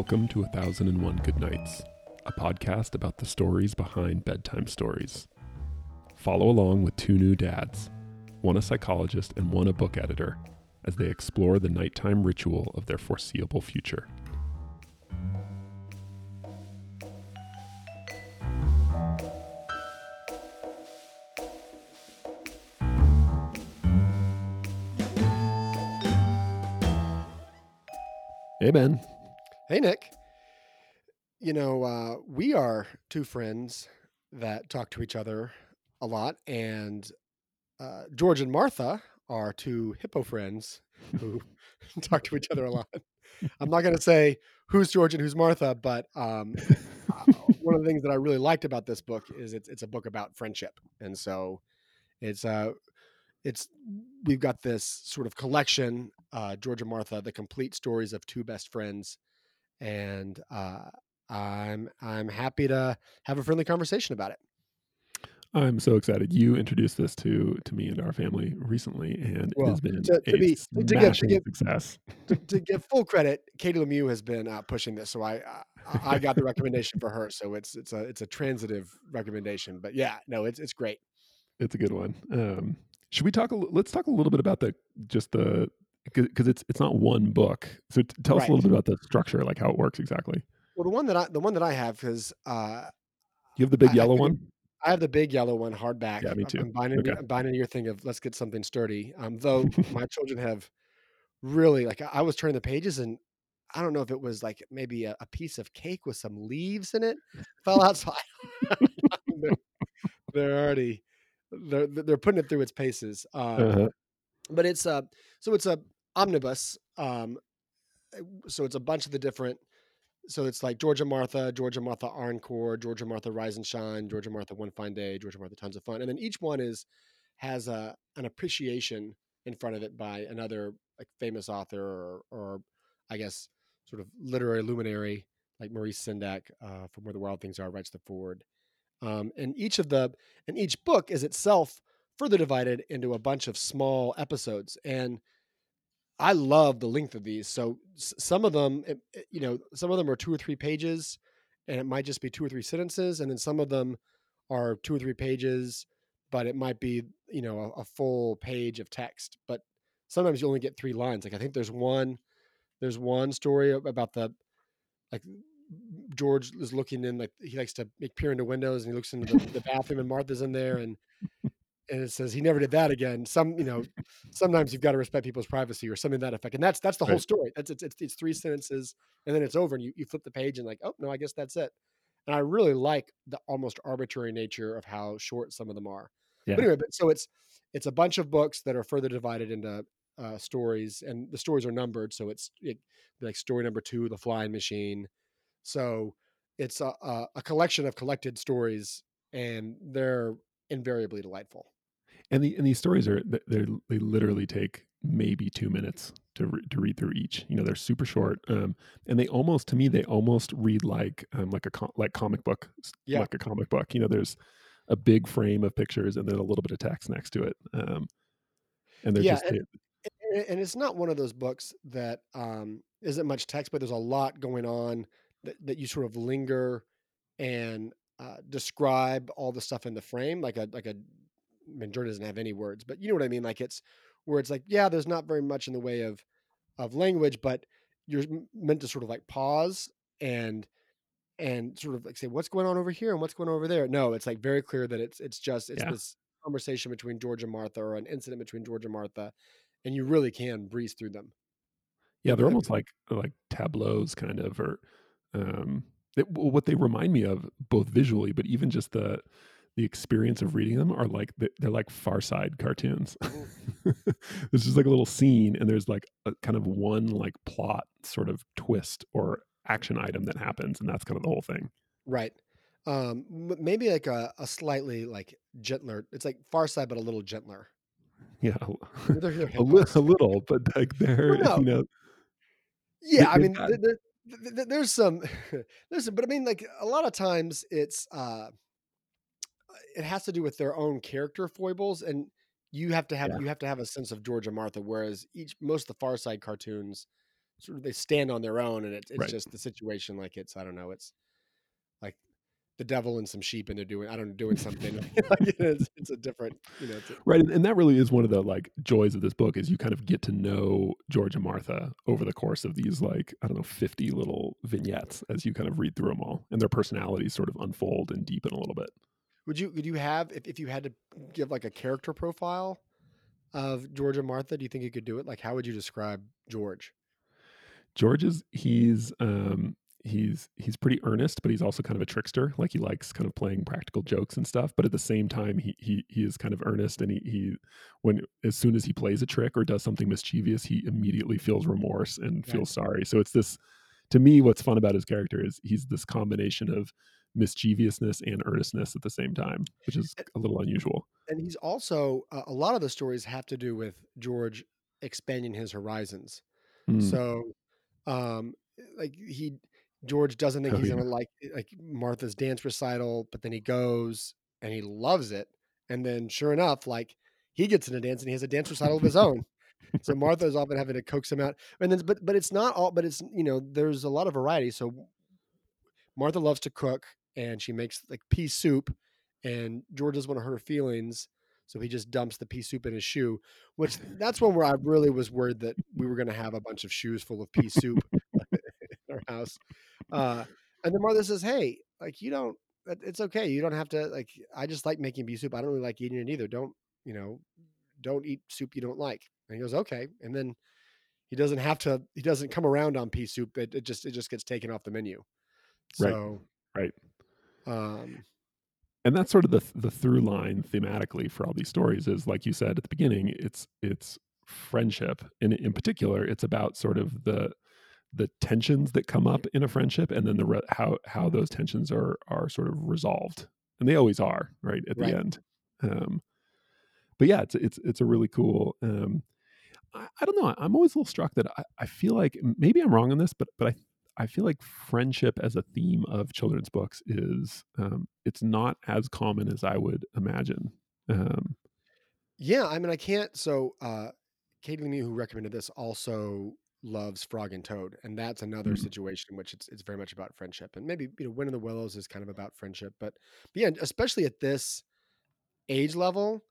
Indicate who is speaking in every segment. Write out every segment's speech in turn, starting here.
Speaker 1: Welcome to A Thousand and One Good Nights, a podcast about the stories behind bedtime stories. Follow along with two new dads, one a psychologist and one a book editor, as they explore the nighttime ritual of their foreseeable future. Hey, Ben.
Speaker 2: Hey, Nick. You know, uh, we are two friends that talk to each other a lot, and uh, George and Martha are two hippo friends who talk to each other a lot. I'm not going to say who's George and who's Martha, but um, uh, one of the things that I really liked about this book is it's it's a book about friendship, and so it's uh it's we've got this sort of collection, uh, George and Martha, the complete stories of two best friends, and uh, I'm I'm happy to have a friendly conversation about it.
Speaker 1: I'm so excited. You introduced this to to me and our family recently, and it has been
Speaker 2: to, to
Speaker 1: a
Speaker 2: be to give to give
Speaker 1: success.
Speaker 2: to, to give full credit, Katie Lemieux has been uh, pushing this, so I, I I got the recommendation for her. So it's it's a it's a transitive recommendation, but yeah, no, it's it's great.
Speaker 1: It's a good one. Um, should we talk? A, let's talk a little bit about the just the because it's it's not one book. So t- tell us a little bit about the structure, like how it works exactly.
Speaker 2: Well, the one that I the one that I have because uh,
Speaker 1: You have the big
Speaker 2: I,
Speaker 1: yellow one.
Speaker 2: I have the big yellow one, hardback.
Speaker 1: Yeah, me too.
Speaker 2: I'm buying
Speaker 1: Okay.
Speaker 2: I'm buying into your thing of let's get something sturdy. Um, though my children have really like I was turning the pages and I don't know if it was like maybe a, a piece of cake with some leaves in it fell outside. They're, they're already they're they're putting it through its paces. Um,
Speaker 1: Uh-huh.
Speaker 2: but it's a so it's a omnibus. Um, so it's a bunch of the different. So it's like George and Martha, George and Martha Encore, George and Martha Rise and Shine, George and Martha One Fine Day, George and Martha Tons of Fun, and then each one is has a an appreciation in front of it by another like famous author or, or I guess sort of literary luminary like Maurice Sendak uh, from Where the Wild Things Are writes the forward. Um, and each of the and each book is itself further divided into a bunch of small episodes and I love the length of these. So some of them, you know, some of them are two or three pages, and it might just be two or three sentences, and then some of them are two or three pages, but it might be, you know, a, a full page of text. But sometimes you only get three lines. Like I think there's one, there's one story about the like George is looking in, like he likes to peer into windows, and he looks into the, the bathroom, and Martha's in there, and and it says he never did that again. Some, you know, sometimes you've got to respect people's privacy or something to that effect. And that's that's the whole
Speaker 1: Right.
Speaker 2: story. That's it's, it's it's three sentences and then it's over and you, you flip the page and like, oh no, I guess that's it. And I really like the almost arbitrary nature of how short some of them are.
Speaker 1: Yeah.
Speaker 2: But anyway, but so it's it's a bunch of books that are further divided into uh, stories, and the stories are numbered. So it's it, like story number two, the flying machine. So it's a, a, a collection of collected stories, and they're invariably delightful.
Speaker 1: And the and these stories are they're they literally take maybe two minutes to re- to read through each. You know, they're super short, um, and they almost to me they almost read like um, like a com- like comic book,
Speaker 2: Yeah.
Speaker 1: like a comic book. You know, there's a big frame of pictures and then a little bit of text next to it, um, and they're
Speaker 2: Yeah,
Speaker 1: just
Speaker 2: and,
Speaker 1: they-
Speaker 2: and and it's not one of those books that um, isn't much text, but there's a lot going on that, that you sort of linger and uh, describe all the stuff in the frame, like a like a. I mean, Jordan doesn't have any words, but you know what I mean. Like it's where it's like, yeah, there's not very much in the way of of language, but you're meant to sort of like pause and and sort of like say what's going on over here and what's going on over there. No, it's like very clear that it's it's just it's
Speaker 1: yeah
Speaker 2: this conversation between George and Martha or an incident between George and Martha, and you really can breeze through them.
Speaker 1: yeah they're almost like like tableaus kind of or um, it, well, what they remind me of both visually, but even just the the experience of reading them are like they- they're like Far Side cartoons. this is like a little scene, and there's like a kind of one like plot sort of twist or action item that happens, and that's kind of the whole thing.
Speaker 2: Right. Um, maybe like a, a slightly like gentler. It's like Far Side, but a little gentler.
Speaker 1: Yeah,
Speaker 2: They're, they're
Speaker 1: a, li- a little, but like they're
Speaker 2: no,
Speaker 1: you know
Speaker 2: Yeah, I mean,
Speaker 1: got
Speaker 2: th- th- th- th- there's some, there's some, but I mean, like a lot of times it's, uh, it has to do with their own character foibles, and you have to have
Speaker 1: yeah
Speaker 2: you have to have a sense of George and Martha. Whereas each most of the Far Side cartoons, sort of they stand on their own, and it, it's
Speaker 1: Right.
Speaker 2: just the situation like it's I don't know, it's like the devil and some sheep, and they're doing I don't know doing something. like, it's, it's a different you know. It's a,
Speaker 1: Right, and, and that really is one of the like joys of this book is you kind of get to know George and Martha over the course of these like I don't know fifty little vignettes as you kind of read through them all, and their personalities sort of unfold and deepen a little bit.
Speaker 2: Would you would you have if, if you had to give like a character profile of George and Martha? Do you think you could do it? Like, how would you describe George?
Speaker 1: George is he's um he's he's pretty earnest, but he's also kind of a trickster. Like he likes kind of playing practical jokes and stuff, but at the same time he he he is kind of earnest and he he when as soon as he plays a trick or does something mischievous, he immediately feels remorse and
Speaker 2: Right.
Speaker 1: feels sorry. So it's this to me what's fun about his character is he's this combination of mischievousness and earnestness at the same time, which is a little unusual.
Speaker 2: And he's also uh, a lot of the stories have to do with George expanding his horizons.
Speaker 1: Mm,
Speaker 2: So, um, like he George doesn't think
Speaker 1: Oh,
Speaker 2: he's
Speaker 1: yeah.
Speaker 2: gonna like like Martha's dance recital, but then he goes and he loves it. And then sure enough, like he gets in a dance and he has a dance recital of his own. So Martha's often having to coax him out. And then but but it's not all but it's you know, there's a lot of variety. So Martha loves to cook and she makes like pea soup and George doesn't want to hurt her feelings. So he just dumps the pea soup in his shoe, which that's one where I really was worried that we were going to have a bunch of shoes full of pea soup in our house. Uh, and then Martha says, Hey, like you don't, it's okay. You don't have to like, I just like making pea soup. I don't really like eating it either. Don't, you know, don't eat soup you don't like. And he goes, okay. And then he doesn't have to, he doesn't come around on pea soup. It, it just, it just gets taken off the menu.
Speaker 1: Right. Right.
Speaker 2: Um,
Speaker 1: and that's sort of the the through line thematically for all these stories is like you said at the beginning it's it's friendship. And in particular it's about sort of the the tensions that come up in a friendship and then the re- how how those tensions are are sort of resolved. And they always are right at
Speaker 2: Right.
Speaker 1: the end. Um but yeah it's it's it's a really cool um I, I don't know. I'm always a little struck that I, I feel like maybe i'm wrong on this but but i I feel like friendship as a theme of children's books is um, it's not as common as I would imagine. Um,
Speaker 2: Yeah, I mean, I can't. So, uh, Katie Lemieux, who recommended this, also loves Frog and Toad, and that's another
Speaker 1: Mm.
Speaker 2: situation in which it's it's very much about friendship, and maybe you know, Wind in the Willows is kind of about friendship, but, but yeah, especially at this age level,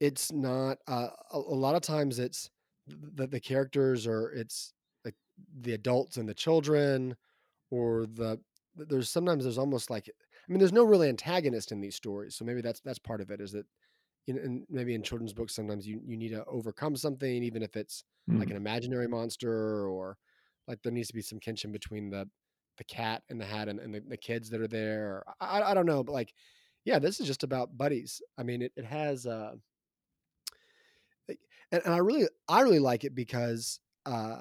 Speaker 2: it's not. Uh, a, a lot of times, it's the the characters are it's the adults and the children, or the there's sometimes there's almost like I mean, there's no really antagonist in these stories, so maybe that's that's part of it is that in, in maybe in children's books sometimes you you need to overcome something even if it's like
Speaker 1: mm,
Speaker 2: an imaginary monster or like there needs to be some kinship between the the cat and the hat and, and the, the kids that are there or, I, I don't know but like yeah this is just about buddies. I mean it, it has uh and, and i really i really like it because uh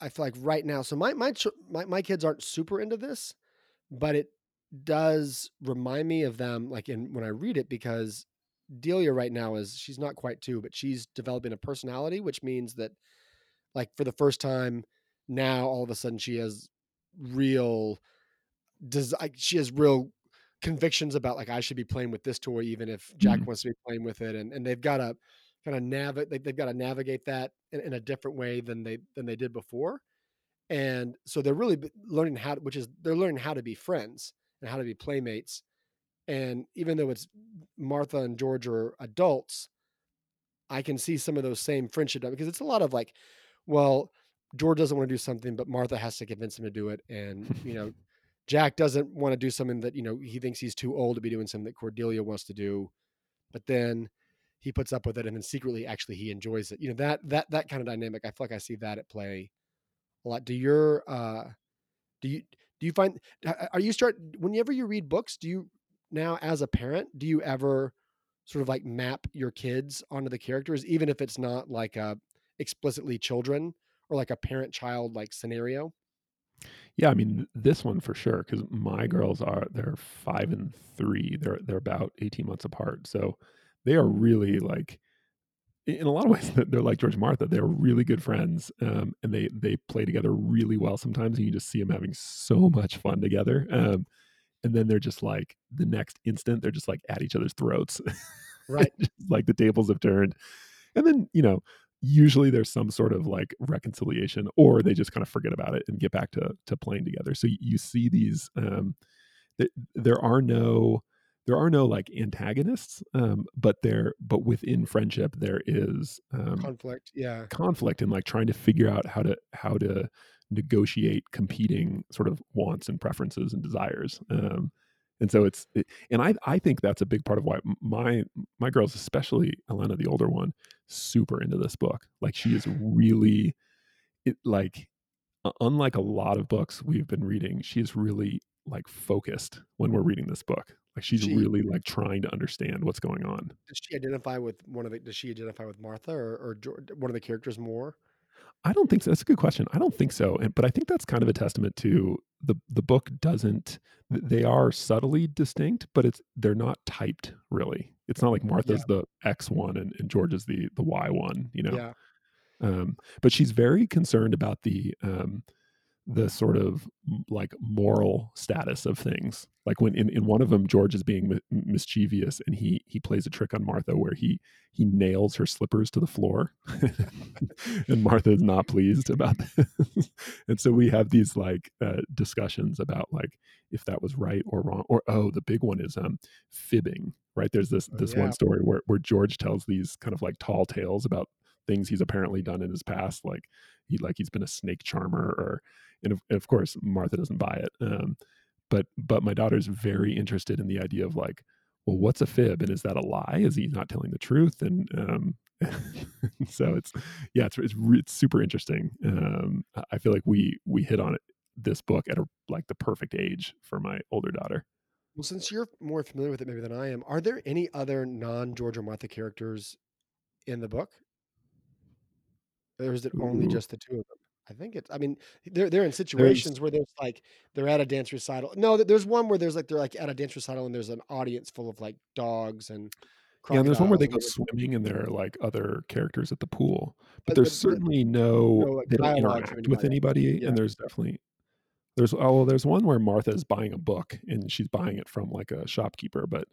Speaker 2: i feel like right now so my my, my my kids aren't super into this but it does remind me of them like in when i read it because Delia right now is she's not quite two, but she's developing a personality, which means that like for the first time now all of a sudden she has real does she has real convictions about like I should be playing with this toy even if Jack
Speaker 1: Mhm.
Speaker 2: wants to be playing with it and, and they've got to kind of navigate they've got to navigate that in, in a different way than they than they did before. And so they're really learning how to, which is they're learning how to be friends and how to be playmates. And even though it's Martha and George are adults, I can see some of those same friendship because it's a lot of like, well, George doesn't want to do something, but Martha has to convince him to do it, and you know, Jack doesn't want to do something that you know he thinks he's too old to be doing something that Cordelia wants to do, but then he puts up with it, and then secretly, actually, he enjoys it. You know that that that kind of dynamic. I feel like I see that at play a lot. Do your uh, do you do you find are you start whenever you read books? Do you now as a parent do you ever sort of like map your kids onto the characters, even if it's not like a explicitly children or like a parent child like scenario?
Speaker 1: yeah, I mean this one for sure because my girls are they're five and three. They're they're about eighteen months apart, so they are really like in a lot of ways they're like George and Martha. They're really good friends, um, and they they play together really well sometimes, and you just see them having so much fun together. Um, and then they're just like the next instant they're just like at each other's throats
Speaker 2: Right.
Speaker 1: like the tables have turned and then you know usually there's some sort of like reconciliation or they just kind of forget about it and get back to to playing together so you see these um th- there are no there are no like antagonists um but there but within friendship there is um
Speaker 2: conflict yeah.
Speaker 1: conflict and like trying to figure out how to how to negotiate competing sort of wants and preferences and desires um and so it's it, and i i think that's a big part of why my my girls especially elena the older one super into this book. Like she is really it like unlike a lot of books we've been reading she's really like focused when we're reading this book like she's
Speaker 2: She-
Speaker 1: really like trying to understand what's going on
Speaker 2: does she identify with one of the does she identify with martha or, or one of the characters more
Speaker 1: I don't think so. That's a good question. I don't think so. And, but I think that's kind of a testament to the the book doesn't. They are subtly distinct, but it's they're not typed really. It's not like Martha's the X one and, and George is the the Y one. You know.
Speaker 2: yeah
Speaker 1: Um, but she's very concerned about the um, the sort of like moral status of things. Like when in, in one of them, George is being mi- mischievous and he he plays a trick on Martha where he he nails her slippers to the floor, and Martha is not pleased about this. and so we have these like uh, discussions about like if that was right or wrong. Or oh, the big one is um fibbing. Right? There's this
Speaker 2: Oh,
Speaker 1: this
Speaker 2: yeah.
Speaker 1: one story where where George tells these kind of like tall tales about things he's apparently done in his past, like he like he's been a snake charmer, or and of, of course Martha doesn't buy it. Um, but but my daughter's very interested in the idea of like, well, what's a fib, and is that a lie? Is he not telling the truth? And um, so it's yeah, it's it's, it's super interesting. Um, I- feel like we we hit on it this book at a like the perfect age for my older daughter.
Speaker 2: well since you're more familiar with it maybe than i am are there any other non-george or martha characters in the book or is it only
Speaker 1: Ooh.
Speaker 2: just the two of them i think it's i mean they're they're in situations where there's like they're at a dance recital no there's one where there's like they're like at a dance recital and there's an audience full of like dogs and
Speaker 1: Yeah, and there's one where they go swimming and there are like other characters at the pool. But,
Speaker 2: But-
Speaker 1: there's
Speaker 2: but-
Speaker 1: certainly no,
Speaker 2: no, like,
Speaker 1: they don't interact with anybody.
Speaker 2: Yeah.
Speaker 1: And there's definitely there's oh there's one where Martha is buying a book and she's buying it from like a shopkeeper, but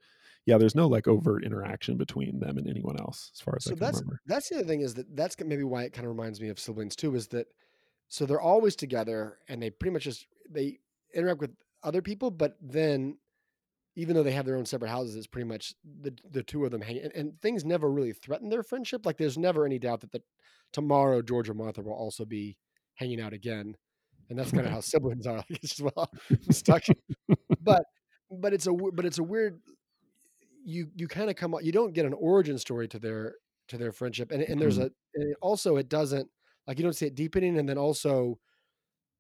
Speaker 1: yeah, there's no like overt interaction between them and anyone else as far as I
Speaker 2: so
Speaker 1: can
Speaker 2: that's
Speaker 1: remember.
Speaker 2: that's the other thing is that that's maybe why it kind of reminds me of siblings too is that so they're always together and they pretty much just they interact with other people but then even though they have their own separate houses it's pretty much the the two of them hang and, and things never really threaten their friendship like there's never any doubt that the tomorrow george and martha will also be hanging out again and that's kind of how siblings are like just well i'm stuck but but it's a but it's a weird you you kind of come up you don't get an origin story to their to their friendship and and there's
Speaker 1: Mhm.
Speaker 2: a and it also it doesn't like you don't see it deepening and then also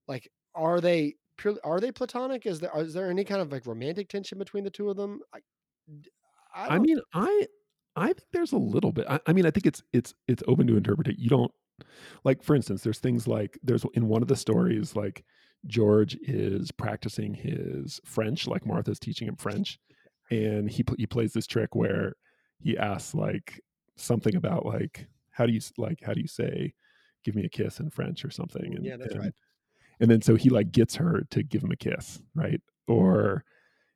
Speaker 2: like are they purely are they platonic is there is there any kind of like romantic tension between the two of them i, don't-
Speaker 1: mean, I I think there's a little bit. I, I mean, I think it's it's it's open to interpret. You don't like, for instance, there's things like there's in one of the stories like George is practicing his French, like Martha's teaching him French, and he he plays this trick where he asks like something about like how do you like how do you say give me a kiss in French or something, and
Speaker 2: Yeah, that's
Speaker 1: and,
Speaker 2: right.
Speaker 1: And then so he like gets her to give him a kiss, right? Or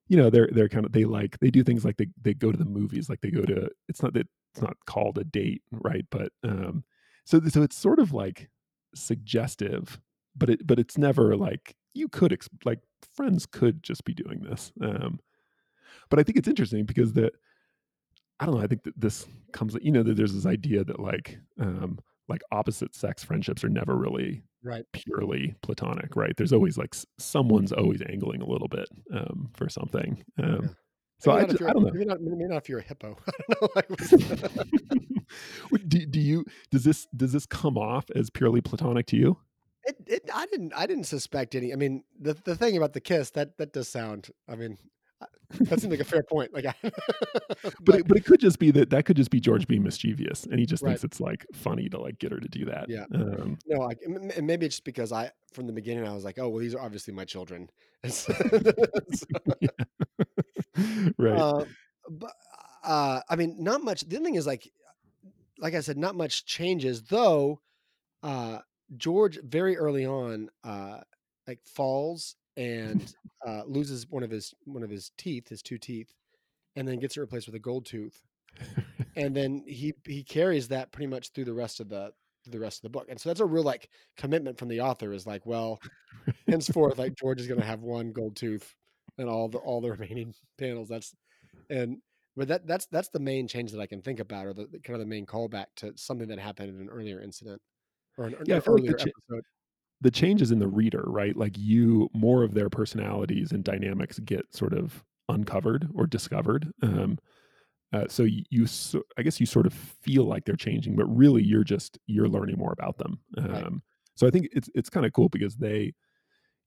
Speaker 1: you know they're they're kind of they like they do things like they they go to the movies like they go to it's not that it's not called a date right but um so so it's sort of like suggestive but it but it's never like you could ex- like friends could just be doing this um but i think it's interesting because the i don't know i think that this comes you know that there's this idea that like um like opposite sex friendships are never really
Speaker 2: right
Speaker 1: purely platonic, right? There's always like someone's always angling a little bit um, for something. Um,
Speaker 2: Yeah.
Speaker 1: So I,
Speaker 2: not if
Speaker 1: ju-
Speaker 2: you're-
Speaker 1: I don't know.
Speaker 2: maybe not maybe not if you're a hippo i don't know like, what's-
Speaker 1: Wait, do, do you does this does this come off as purely platonic to you?
Speaker 2: it, it i didn't i didn't suspect any i mean the the thing about the kiss that that does sound i mean that seems like a fair point like I,
Speaker 1: But it, but it could just be that that could just be George being mischievous, and he just
Speaker 2: Right.
Speaker 1: thinks it's like funny to like get her to do that.
Speaker 2: Yeah.
Speaker 1: Um,
Speaker 2: No, like m- m- and maybe it's just because I, from the beginning, I was like, oh, well, these are obviously my children.
Speaker 1: Right.
Speaker 2: uh, but uh, I mean, not much. The thing is, like, like I said, not much changes. Though uh, George very early on, uh, like, falls and uh, loses one of his one of his teeth, his two teeth, and then gets it replaced with a gold tooth. and then he he carries that pretty much through the rest of the the rest of the book. And so that's a real like commitment from the author is like, well, henceforth, like George is going to have one gold tooth and all the all the remaining panels. That's and but that that's that's the main change that I can think about, or the, kind of the main callback to something that happened in an earlier incident or an,
Speaker 1: Yeah, feel like the
Speaker 2: earlier episode.
Speaker 1: the change is in the reader, right? Like you more of their personalities and dynamics get sort of uncovered or discovered. Um, uh, so you, you so, I guess you sort of feel like they're changing, but really you're just you're learning more about them.
Speaker 2: Right.
Speaker 1: Um, so I think it's it's kind of cool because they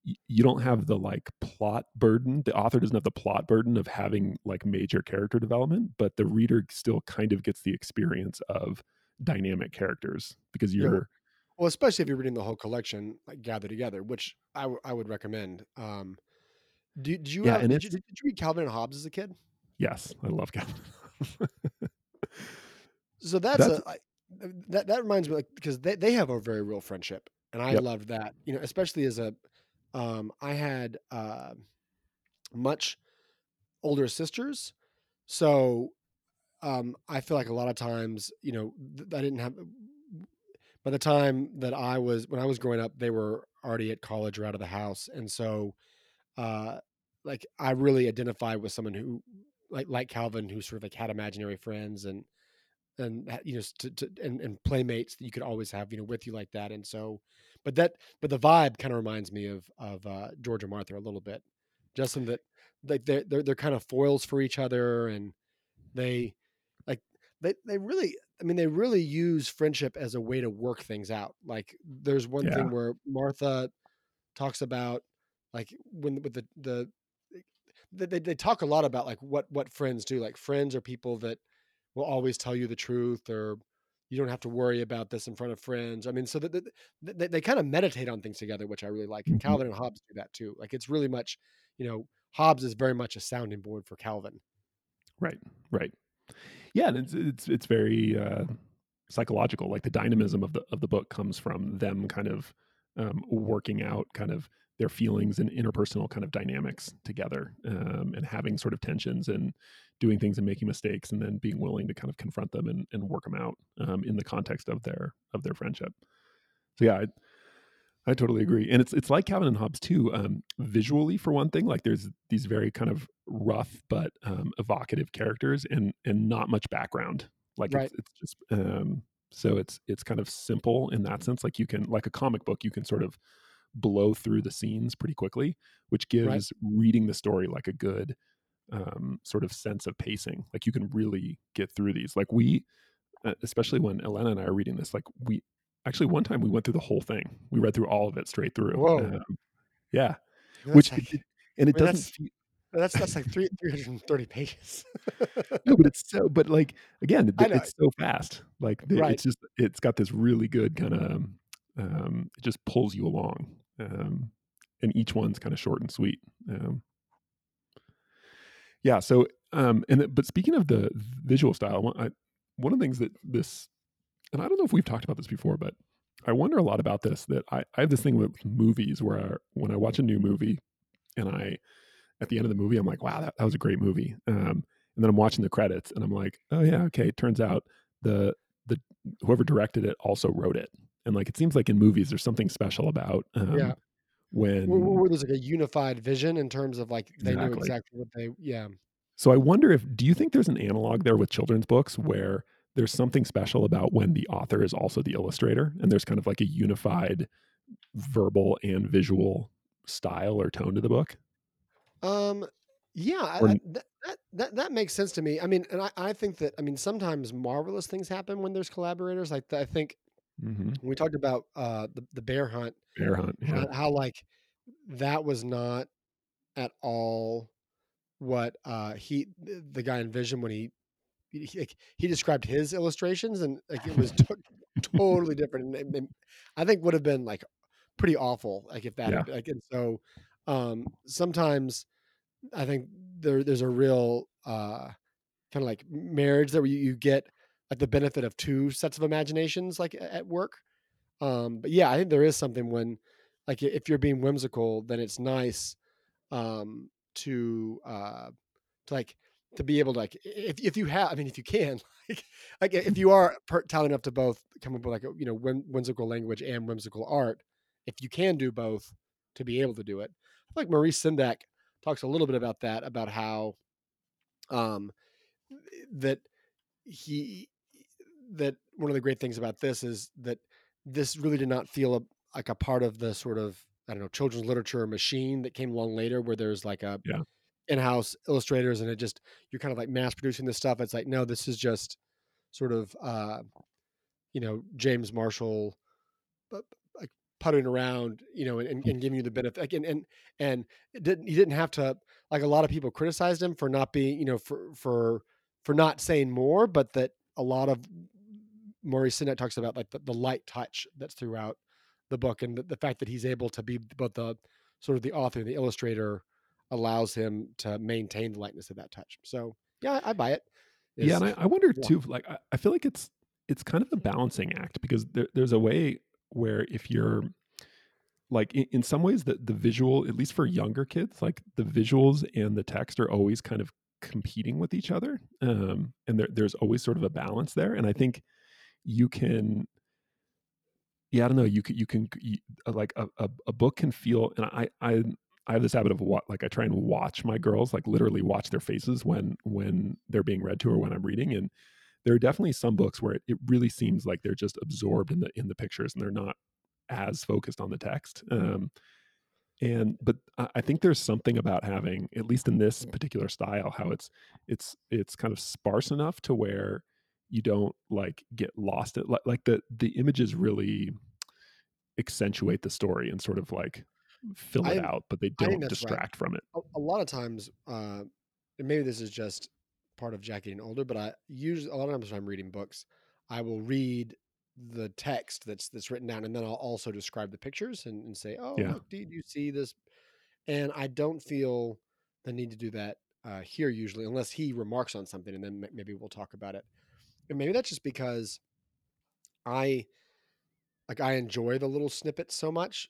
Speaker 1: you don't have the like plot burden. The author doesn't have the plot burden of having like major character development, but the reader still kind of gets the experience of dynamic characters because you're
Speaker 2: Well, especially if you're reading the whole collection like gathered together, which I, w- I would recommend. Um, do, did you
Speaker 1: yeah,
Speaker 2: have
Speaker 1: and
Speaker 2: did you, did you read Calvin and Hobbes as a kid?
Speaker 1: yes, I love Calvin.
Speaker 2: So that's,
Speaker 1: That's
Speaker 2: a I, that that reminds me like because they, they have a very real friendship, and I
Speaker 1: yep.
Speaker 2: loved that. You know, especially as a um, I had uh, much older sisters, so um, I feel like a lot of times, you know, th- I didn't have. By the time that I was when I was growing up, they were already at college or out of the house, and so uh, like I really identified with someone who like like Calvin, who sort of like had imaginary friends and and you know to, to and, and playmates that you could always have you know with you like that and so but that but the vibe kind of reminds me of of uh george and martha a little bit just in that like they're, they're they're kind of foils for each other and they like they they really i mean they really use friendship as a way to work things out like there's one
Speaker 1: Yeah.
Speaker 2: thing where martha talks about like when with the the they, they they talk a lot about like what what friends do like friends are people that will always tell you the truth or you don't have to worry about this in front of friends i mean so that that- they, they kind of meditate on things together which i really like and
Speaker 1: Mhm.
Speaker 2: calvin and hobbes do that too like it's really much you know hobbes is very much a sounding board for calvin
Speaker 1: Right. Right. Yeah, and it's it's it's very uh, psychological. Like the dynamism of the of the book comes from them kind of um, working out kind of their feelings and interpersonal kind of dynamics together, um, and having sort of tensions and doing things and making mistakes, and then being willing to kind of confront them and, and work them out um, in the context of their of their friendship. So yeah, I, I totally agree, and it's it's like Calvin and Hobbes too. Um, visually, for one thing, like there's these very kind of rough but um, evocative characters, and and not much background. Like
Speaker 2: Right.
Speaker 1: it's it's just um, so it's it's kind of simple in that sense. Like you can like a comic book, you can sort of blow through the scenes pretty quickly, which gives reading the story like a good um, sort of sense of pacing. Like you can really get through these. Like we, uh, especially when Elena and I are reading this, like we actually one time we went through the whole thing. We read through all of it straight through.
Speaker 2: Whoa.
Speaker 1: Um, yeah,
Speaker 2: That's
Speaker 1: which
Speaker 2: like-
Speaker 1: it, and it
Speaker 2: I mean,
Speaker 1: doesn't.
Speaker 2: that's- that's that's like three, 330 pages
Speaker 1: no, but it's so. But like again, it, it's so fast. Like
Speaker 2: Right.
Speaker 1: it's just it's got this really good kind of. Um, it just pulls you along, um, and each one's kind of short and sweet. Um, yeah. So, um, and but speaking of the visual style, one, I, one of the things that this, and I don't know if we've talked about this before, but I wonder a lot about this. That I, I have this thing with movies where I, when I watch a new movie, and I, at the end of the movie, I'm like, wow, that, that was a great movie. Um, and then I'm watching the credits, and I'm like, oh yeah, okay. It turns out the the whoever directed it also wrote it, and like it seems like in movies there's something special about um,
Speaker 2: Yeah.
Speaker 1: when
Speaker 2: where, where there's like a unified vision in terms of like they knew
Speaker 1: Exactly.
Speaker 2: exactly what they yeah
Speaker 1: So I wonder if do you think there's an analog there with children's books where there's something special about when the author is also the illustrator and there's kind of like a unified verbal and visual style or tone to the book?
Speaker 2: Um, yeah,
Speaker 1: Or
Speaker 2: I, that that that makes sense to me. I mean, and I, I think that I mean sometimes marvelous things happen when there's collaborators. Like I think
Speaker 1: Mm-hmm.
Speaker 2: we talked about uh the, the bear hunt,
Speaker 1: Bear Hunt. Yeah.
Speaker 2: how, like that was not at all what uh he the guy envisioned when he he, he- like, he described his illustrations and like it was to- totally different and, and i think would have been like pretty awful like if that had, like and so um sometimes i think there there's a real uh kind of like marriage that where you, you get like the benefit of two sets of imaginations like at work um but yeah i think there is something when like if you're being whimsical then it's nice um to uh to like to be able to like if if you have I mean if you can like like if you are per- talented enough to both come up with like a you know whimsical language and whimsical art, if you can do both to be able to do it. I feel like Maurice Sendak talks a little bit about that about how um that he that one of the great things about this is that this really did not feel a, like a part of the sort of I don't know children's literature machine that came along later, where there's like a
Speaker 1: Yeah.
Speaker 2: in-house illustrators and it just you're kind of like mass producing this stuff. It's like no, this is just sort of uh, you know James Marshall but like puttering around, you know, and, and, and giving you the benefit. Like, and and and it didn't he didn't have to like a lot of people criticized him for not being, you know, for for for not saying more, but that a lot of Maurice Sendak talks about like the, the light touch that's throughout the book and the, the fact that he's able to be both the sort of the author and the illustrator allows him to maintain the lightness of that touch. So yeah, I buy it.
Speaker 1: yeah, and I, I wonder too. Like, I, I feel like it's it's kind of a balancing act because there, there's a way where if you're like in, in some ways the the visual, at least for younger kids, like the visuals and the text are always kind of competing with each other, um, and there, there's always sort of a balance there. And I think you can yeah i don't know you can you can you, uh, like a, a, a book can feel and i i i have this habit of what like i try and watch my girls like literally watch their faces when when they're being read to or when i'm reading and there are definitely some books where it, it really seems like they're just absorbed in the in the pictures and they're not as focused on the text um and but I I think there's something about having at least in this particular style how it's it's it's kind of sparse enough to where you don't like get lost at like, like the the images really accentuate the story and sort of like fill it
Speaker 2: I-
Speaker 1: out but they don't
Speaker 2: that's right.
Speaker 1: distract from it
Speaker 2: a, a lot of times, uh, and maybe this is just part of Jack getting older, but I usually a lot of times when I'm reading books, I will read the text that's that's written down, and then I'll also describe the pictures and, and say, "Oh,
Speaker 1: Yeah.
Speaker 2: look, do, you see this?" And I don't feel the need to do that uh, here usually, unless he remarks on something, and then ma- maybe we'll talk about it. And maybe that's just because I like I enjoy the little snippets so much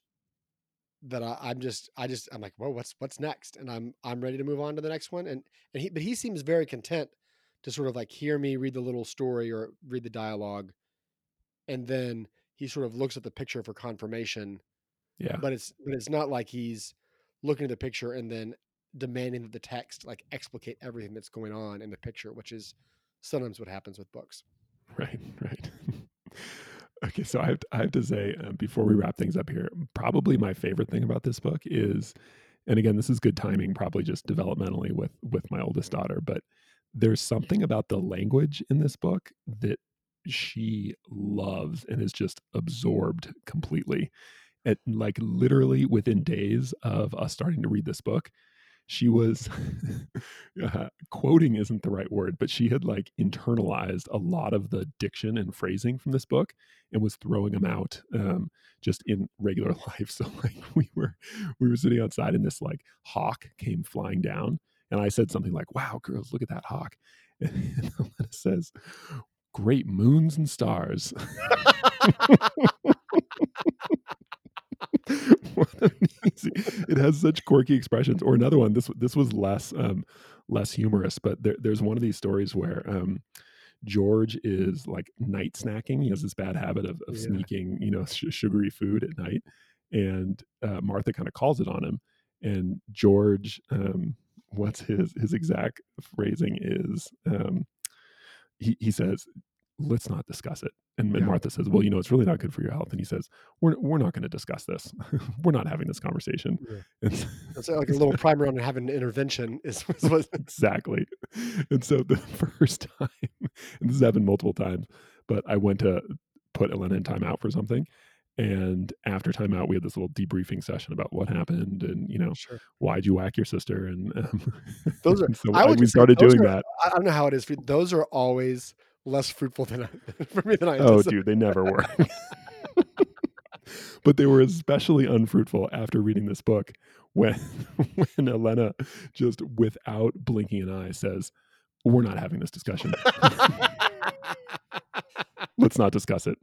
Speaker 2: that I, I'm just I just I'm like, whoa, what's what's next? And I'm I'm ready to move on to the next one. And and he but he seems very content to sort of like hear me read the little story or read the dialogue, and then he sort of looks at the picture for confirmation.
Speaker 1: yeah
Speaker 2: But it's but it's not like he's looking at the picture and then demanding that the text like explicate everything that's going on in the picture, which is sometimes what happens with books.
Speaker 1: Right, right. okay, so I have to, I have to say uh, before we wrap things up here, probably my favorite thing about this book is, and again, this is good timing, probably just developmentally with with my oldest daughter, but there's something about the language in this book that she loves and is just absorbed completely. And like literally within days of us starting to read this book, she was uh, quoting isn't the right word, but she had like internalized a lot of the diction and phrasing from this book and was throwing them out um, just in regular life. So like we were we were sitting outside and this like hawk came flying down, and I said something like, "Wow, girls, look at that hawk," and Alana says, "Great moons and stars." what amazing! It has such quirky expressions. Or another one. This this was less um, less humorous, but there, there's one of these stories where um, George is like night snacking. He has this bad habit of, of
Speaker 2: Yeah.
Speaker 1: sneaking, you know, sh- sugary food at night, and uh, Martha kind of calls it on him. And George, um, what's his his exact phrasing is, um, he he says, "Let's not discuss it." And, and. Martha says, "Well, you know, it's really not good for your health." And he says, "We're we're not going to discuss this. we're not having this conversation."
Speaker 2: Yeah. It's like a little primer on having an intervention is, is what
Speaker 1: exactly. And so the first time, and this has happened multiple times, but I went to put Elena in timeout for something. And after timeout, we had this little debriefing session about what happened and, you know,
Speaker 2: sure.
Speaker 1: why'd you whack your sister? And um,
Speaker 2: Those are-
Speaker 1: so
Speaker 2: I would
Speaker 1: we
Speaker 2: just say
Speaker 1: started doing
Speaker 2: are-
Speaker 1: that.
Speaker 2: I I don't know how it is for you. Those are always less fruitful than I, for me than I
Speaker 1: Oh, dude, they never were. but they were especially unfruitful after reading this book when when Elena just without blinking an eye says, "We're not having this discussion. Let's not discuss it."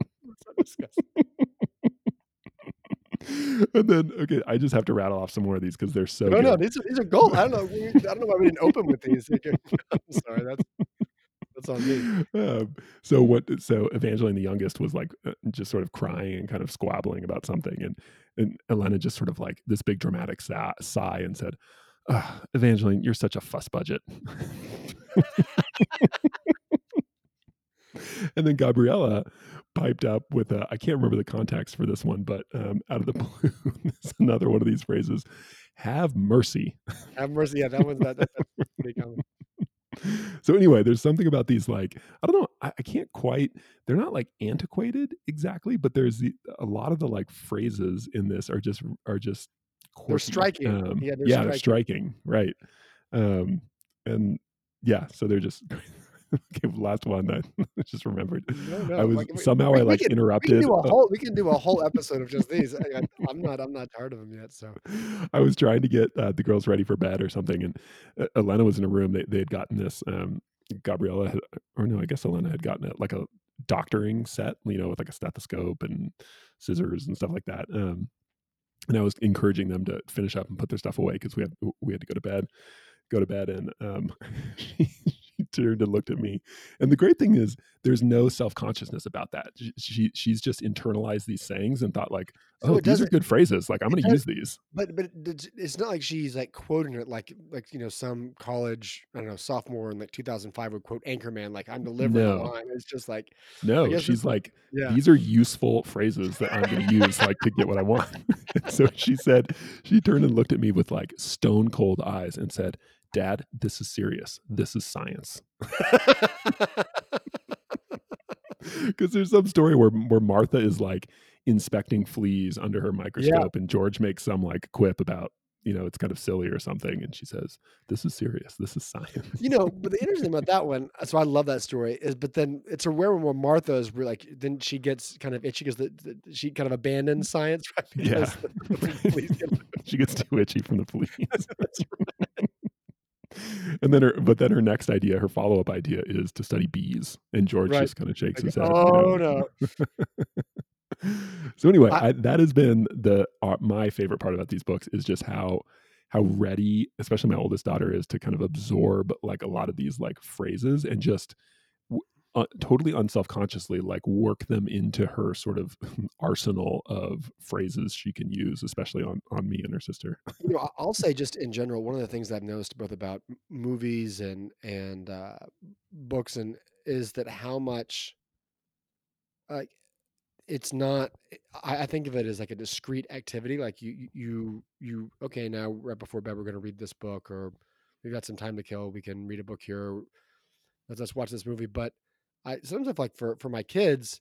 Speaker 1: and then okay, I just have to rattle off some more of these because they're so.
Speaker 2: No,
Speaker 1: good.
Speaker 2: no, these are these are gold. I don't know. I don't know why we didn't open with these. I'm sorry. That's that's on me.
Speaker 1: Um, so what? So Evangeline, the youngest, was like uh, just sort of crying and kind of squabbling about something, and and Elena just sort of like this big dramatic sigh, sigh and said, "Ugh, "Evangeline, you're such a fuss budget." and then Gabriella piped up with I can't remember the context for this one, but um, out of the blue, it's another one of these phrases: "Have mercy."
Speaker 2: Have mercy. Yeah, that one's that, that, that's pretty common.
Speaker 1: so anyway, there's something about these like I don't know, I, I can't quite. They're not like antiquated exactly, but there's the, a lot of the like phrases in this are just are just
Speaker 2: They're striking.
Speaker 1: Um,
Speaker 2: Yeah, they're
Speaker 1: yeah, they're striking, right? Um, and yeah, so they're just. okay, last one I just remembered.
Speaker 2: No, no.
Speaker 1: I was
Speaker 2: like,
Speaker 1: somehow
Speaker 2: we-
Speaker 1: I
Speaker 2: we
Speaker 1: like
Speaker 2: can- We can
Speaker 1: interrupted.
Speaker 2: do a whole. We can do a whole episode of just these. I, I'm not. I'm not tired of them yet. So
Speaker 1: I was trying to get uh, the girls ready for bed or something, and uh, Elena was in a room. They they had gotten this. Um, Gabriella, had, or no, I guess Elena had gotten it like a doctoring set, you know, with like a stethoscope and scissors and stuff like that. Um, and I was encouraging them to finish up and put their stuff away because we had we had to go to bed, go to bed, and um, she turned and looked at me. And the great thing is, there's no self consciousness about that. She, she she's just internalized these sayings and thought like, oh,
Speaker 2: it
Speaker 1: these are good phrases. Like I'm going to use these.
Speaker 2: But but it's not like she's like quoting it like like you know some college I don't know sophomore in like 2005 would quote Anchorman like I'm delivering
Speaker 1: No.
Speaker 2: line. It's just like
Speaker 1: No, she's
Speaker 2: it's-
Speaker 1: like,
Speaker 2: yeah.
Speaker 1: these are useful phrases that I'm going to use like to get what I want. so she said, she turned and looked at me with like stone cold eyes and said, Dad, this is serious. This is science. Because there's some story where where Martha is like inspecting fleas under her microscope, and George makes some like quip about you know it's kind of silly or something, and she says, "This is serious. This is science."
Speaker 2: you know, but the interesting thing about that one, uh, so I love that story is, but then it's a rare one where Martha is really like, then she gets kind of itchy because the, the, she kind of abandons science, right?
Speaker 1: Yeah.
Speaker 2: Because get-
Speaker 1: she gets too itchy from the fleas. And then her, but then her next idea, her follow up idea, is to study bees, and George
Speaker 2: Right.
Speaker 1: just kind of shakes
Speaker 2: like,
Speaker 1: his head. you
Speaker 2: oh
Speaker 1: know.
Speaker 2: no,
Speaker 1: so anyway,
Speaker 2: I-
Speaker 1: I, that has been the uh, my favorite part about these books is just how how ready, especially my oldest daughter, is to kind of absorb like a lot of these like phrases and just uh, totally unself consciously like work them into her sort of arsenal of phrases she can use, especially on on me and her sister.
Speaker 2: you know, I'll say just in general, one of the things I've noticed both about movies and and uh, books and is that how much like it's not. I, I think of it as like a discrete activity. Like you you you you okay now right before bed we're going to read this book or we've got some time to kill. We can read a book here. Let's let's watch this movie. But I sometimes like for for my kids.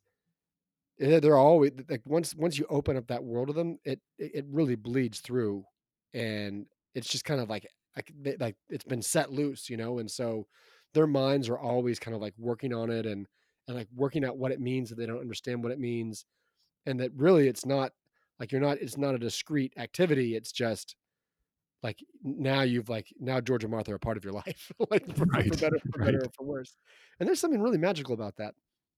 Speaker 2: eh, They're always like once once you open up that world of them, it it really bleeds through and it's just kind of like like it's been set loose, you know, and so their minds are always kind of like working on it and and like working out what it means if they don't understand what it means, and that really it's not like you're not it's not a discrete activity. It's just like now you've like now George and Martha are a part of your life, like for, for
Speaker 1: Right,
Speaker 2: better for better or for worse. And there's something really magical about that.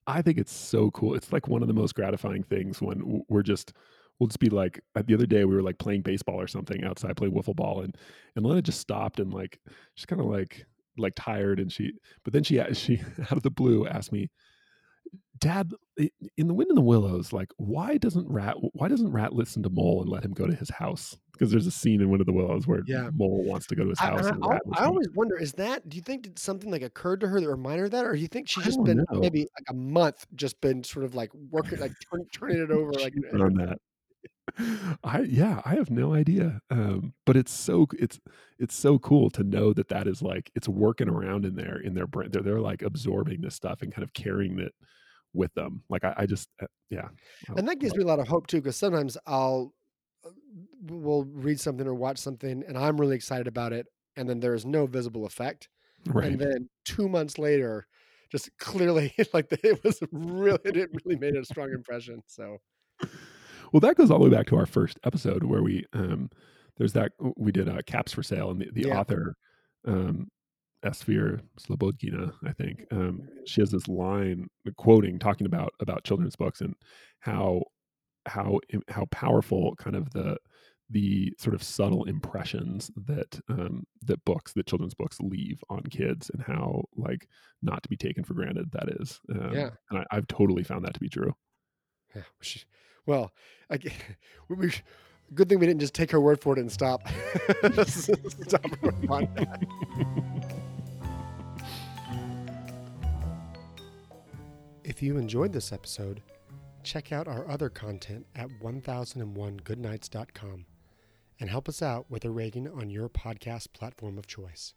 Speaker 1: I think it's so cool. It's like one of the most gratifying things when we're just we'll just be like uh, the other day we were like playing baseball or something outside playing wiffle ball and and Lena just stopped and like she's kind of like like tired and she but then she she out of the blue asked me dad in the wind in the willows like why doesn't rat why doesn't rat listen to mole and let him go to his house because there's a scene in wind of the willows where
Speaker 2: Yeah.
Speaker 1: mole wants to go to his house
Speaker 2: I, I
Speaker 1: like,
Speaker 2: always wonder: is that? Do you think something like occurred to her that reminded her of that, or do you think she's just been
Speaker 1: know.
Speaker 2: maybe like a month, just been sort of like working, like turn, turning it over, like
Speaker 1: on that. I yeah, I have no idea. Um, but it's so it's it's so cool to know that that is like it's working around in there in their brain. They're they're like absorbing this stuff and kind of carrying it with them. Like I, I just uh, yeah.
Speaker 2: And that gives me a lot of hope too, because sometimes I'll uh, will read something or watch something, and I'm really excited about it, and then there is no visible effect,
Speaker 1: right.
Speaker 2: and then two months later, just clearly like it was really it really made a strong impression. So
Speaker 1: Well, that goes all the way back to our first episode where we um there's that we did uh, caps for sale and the, the
Speaker 2: Yeah.
Speaker 1: author um Esfir Slobodkina, I think. Um she has this line quoting talking about about children's books and how how how powerful kind of the the sort of subtle impressions that um, that books that children's books leave on kids and how like not to be taken for granted that is um,
Speaker 2: Yeah.
Speaker 1: and I, i've totally found that to be true
Speaker 2: Yeah, well, I, we, good thing we didn't just take her word for it and stop. stop If you enjoyed this episode, check out our other content at 1001goodnights.com and help us out with a rating on your podcast platform of choice.